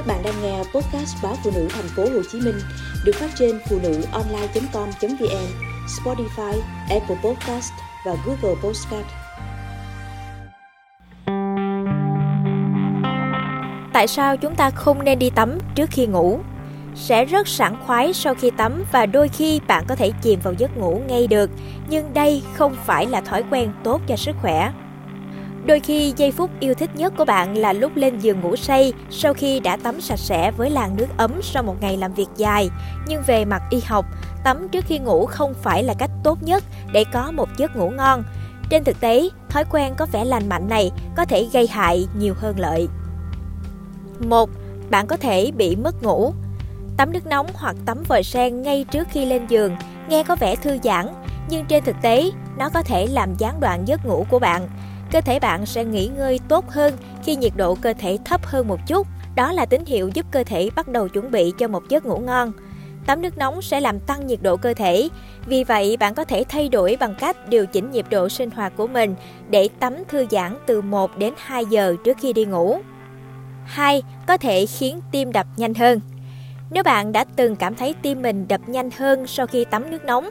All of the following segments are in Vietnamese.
Các bạn đang nghe podcast báo phụ nữ thành phố Hồ Chí Minh được phát trên phụ nữ online.com.vn, Spotify, Apple Podcast và Google Podcast. Tại sao chúng ta không nên đi tắm trước khi ngủ? Sẽ rất sảng khoái sau khi tắm và đôi khi bạn có thể chìm vào giấc ngủ ngay được, nhưng đây không phải là thói quen tốt cho sức khỏe. Đôi khi giây phút yêu thích nhất của bạn là lúc lên giường ngủ say sau khi đã tắm sạch sẽ với làn nước ấm sau một ngày làm việc dài. Nhưng về mặt y học, tắm trước khi ngủ không phải là cách tốt nhất để có một giấc ngủ ngon. Trên thực tế, thói quen có vẻ lành mạnh này có thể gây hại nhiều hơn lợi. 1. Bạn có thể bị mất ngủ. Tắm nước nóng hoặc tắm vòi sen ngay trước khi lên giường nghe có vẻ thư giãn, nhưng trên thực tế, nó có thể làm gián đoạn giấc ngủ của bạn cơ thể bạn sẽ nghỉ ngơi tốt hơn khi nhiệt độ cơ thể thấp hơn một chút. Đó là tín hiệu giúp cơ thể bắt đầu chuẩn bị cho một giấc ngủ ngon. Tắm nước nóng sẽ làm tăng nhiệt độ cơ thể, vì vậy bạn có thể thay đổi bằng cách điều chỉnh nhịp độ sinh hoạt của mình để tắm thư giãn từ 1 đến 2 giờ trước khi đi ngủ. 2. Có thể khiến tim đập nhanh hơn. Nếu bạn đã từng cảm thấy tim mình đập nhanh hơn sau khi tắm nước nóng,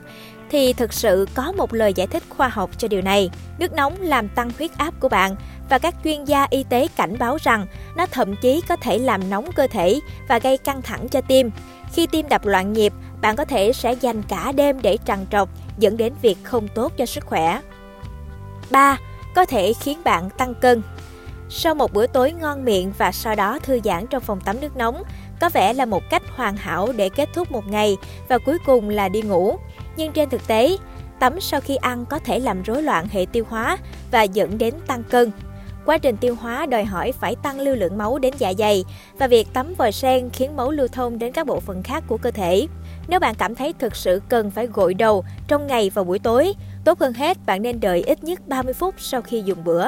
thì thực sự có một lời giải thích khoa học cho điều này. Nước nóng làm tăng huyết áp của bạn và các chuyên gia y tế cảnh báo rằng nó thậm chí có thể làm nóng cơ thể và gây căng thẳng cho tim. Khi tim đập loạn nhịp, bạn có thể sẽ dành cả đêm để trằn trọc, dẫn đến việc không tốt cho sức khỏe. 3. Có thể khiến bạn tăng cân. Sau một bữa tối ngon miệng và sau đó thư giãn trong phòng tắm nước nóng, có vẻ là một cách hoàn hảo để kết thúc một ngày và cuối cùng là đi ngủ. Nhưng trên thực tế, tắm sau khi ăn có thể làm rối loạn hệ tiêu hóa và dẫn đến tăng cân. Quá trình tiêu hóa đòi hỏi phải tăng lưu lượng máu đến dạ dày và việc tắm vòi sen khiến máu lưu thông đến các bộ phận khác của cơ thể. Nếu bạn cảm thấy thực sự cần phải gội đầu trong ngày và buổi tối, tốt hơn hết bạn nên đợi ít nhất 30 phút sau khi dùng bữa.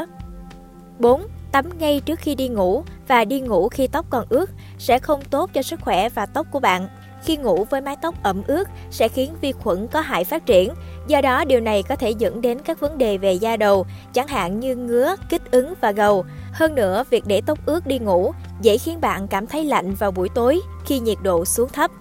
4. Tắm ngay trước khi đi ngủ và đi ngủ khi tóc còn ướt sẽ không tốt cho sức khỏe và tóc của bạn. Khi ngủ với mái tóc ẩm ướt sẽ khiến vi khuẩn có hại phát triển, do đó điều này có thể dẫn đến các vấn đề về da đầu, chẳng hạn như ngứa, kích ứng và gầu. Hơn nữa, việc để tóc ướt đi ngủ dễ khiến bạn cảm thấy lạnh vào buổi tối khi nhiệt độ xuống thấp.